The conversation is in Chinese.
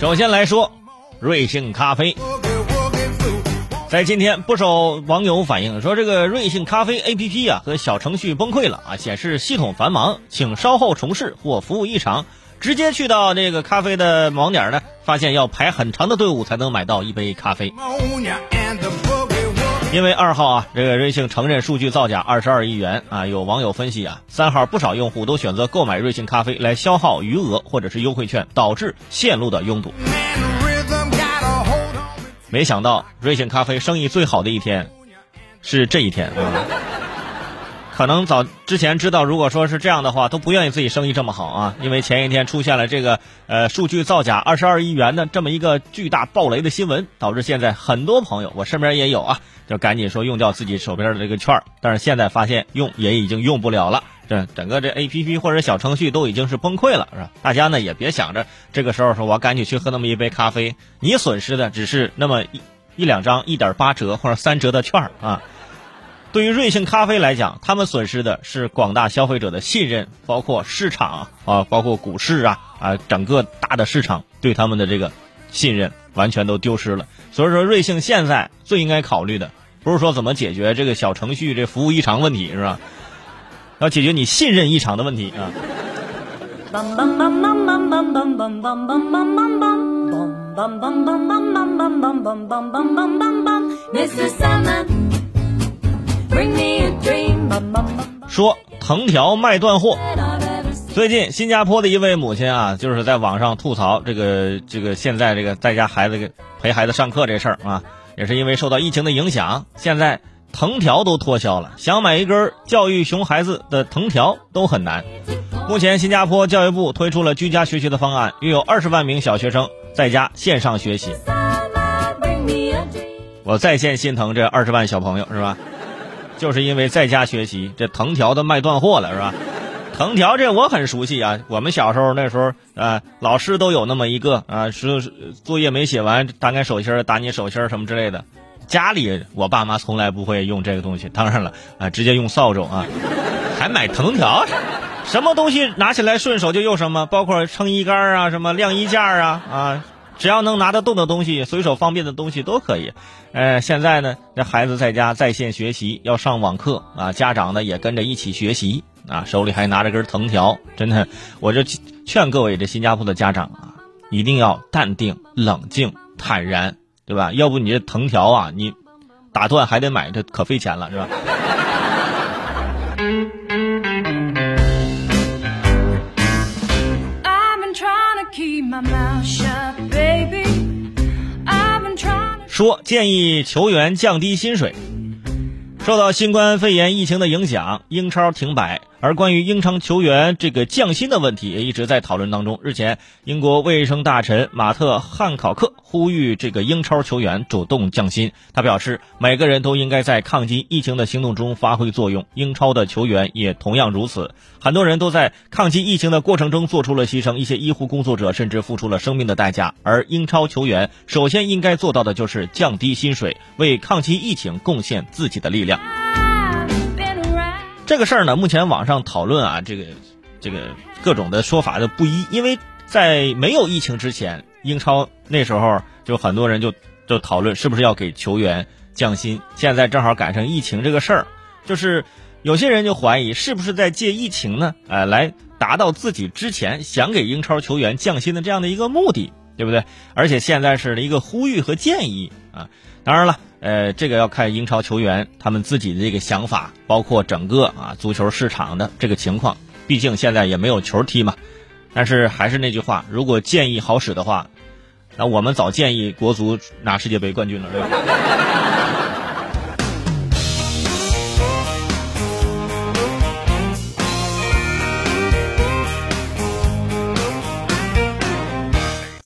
首先来说，瑞幸咖啡。在今天，不少网友反映说，这个瑞幸咖啡 APP 啊和小程序崩溃了啊，显示系统繁忙，请稍后重试或服务异常。直接去到这个咖啡的网点呢，发现要排很长的队伍才能买到一杯咖啡。因为二号啊，这个瑞幸承认数据造假二十二亿元啊，有网友分析啊，三号不少用户都选择购买瑞幸咖啡来消耗余额或者是优惠券，导致线路的拥堵。没想到瑞幸咖啡生意最好的一天，是这一天啊！可能早之前知道，如果说是这样的话，都不愿意自己生意这么好啊！因为前一天出现了这个呃数据造假二十二亿元的这么一个巨大暴雷的新闻，导致现在很多朋友，我身边也有啊，就赶紧说用掉自己手边的这个券儿，但是现在发现用也已经用不了了。这整个这 A P P 或者小程序都已经是崩溃了，是吧？大家呢也别想着这个时候说我赶紧去喝那么一杯咖啡，你损失的只是那么一一两张一点八折或者三折的券儿啊。对于瑞幸咖啡来讲，他们损失的是广大消费者的信任，包括市场啊，包括股市啊啊，整个大的市场对他们的这个信任完全都丢失了。所以说，瑞幸现在最应该考虑的不是说怎么解决这个小程序这服务异常问题，是吧？要解决你信任异常的问题啊！说藤条卖断货。最近，新加坡的一位母亲啊，就是在网上吐槽这个这个现在这个在家孩子陪孩子上课这事儿啊，也是因为受到疫情的影响，现在。藤条都脱销了，想买一根教育熊孩子的藤条都很难。目前，新加坡教育部推出了居家学习的方案，约有二十万名小学生在家线上学习。我在线心疼这二十万小朋友，是吧？就是因为在家学习，这藤条都卖断货了，是吧？藤条这我很熟悉啊，我们小时候那时候啊，老师都有那么一个啊，是作业没写完，打你手心打你手心什么之类的。家里我爸妈从来不会用这个东西，当然了啊，直接用扫帚啊，还买藤条，什么东西拿起来顺手就用什么，包括撑衣杆啊，什么晾衣架啊啊，只要能拿得动的东西，随手方便的东西都可以。呃，现在呢，这孩子在家在线学习，要上网课啊，家长呢也跟着一起学习啊，手里还拿着根藤条，真的，我就劝各位这新加坡的家长啊，一定要淡定、冷静、坦然。对吧？要不你这藤条啊，你打断还得买，这可费钱了，是吧？说建议球员降低薪水。受到新冠肺炎疫情的影响，英超停摆。而关于英超球员这个降薪的问题也一直在讨论当中。日前，英国卫生大臣马特·汉考克呼吁这个英超球员主动降薪。他表示，每个人都应该在抗击疫情的行动中发挥作用，英超的球员也同样如此。很多人都在抗击疫情的过程中做出了牺牲，一些医护工作者甚至付出了生命的代价。而英超球员首先应该做到的就是降低薪水，为抗击疫情贡献自己的力量。这个事儿呢，目前网上讨论啊，这个这个各种的说法的不一，因为在没有疫情之前，英超那时候就很多人就就讨论是不是要给球员降薪。现在正好赶上疫情这个事儿，就是有些人就怀疑是不是在借疫情呢，呃，来达到自己之前想给英超球员降薪的这样的一个目的，对不对？而且现在是一个呼吁和建议啊，当然了。呃，这个要看英超球员他们自己的这个想法，包括整个啊足球市场的这个情况。毕竟现在也没有球踢嘛。但是还是那句话，如果建议好使的话，那我们早建议国足拿世界杯冠军了，对吧？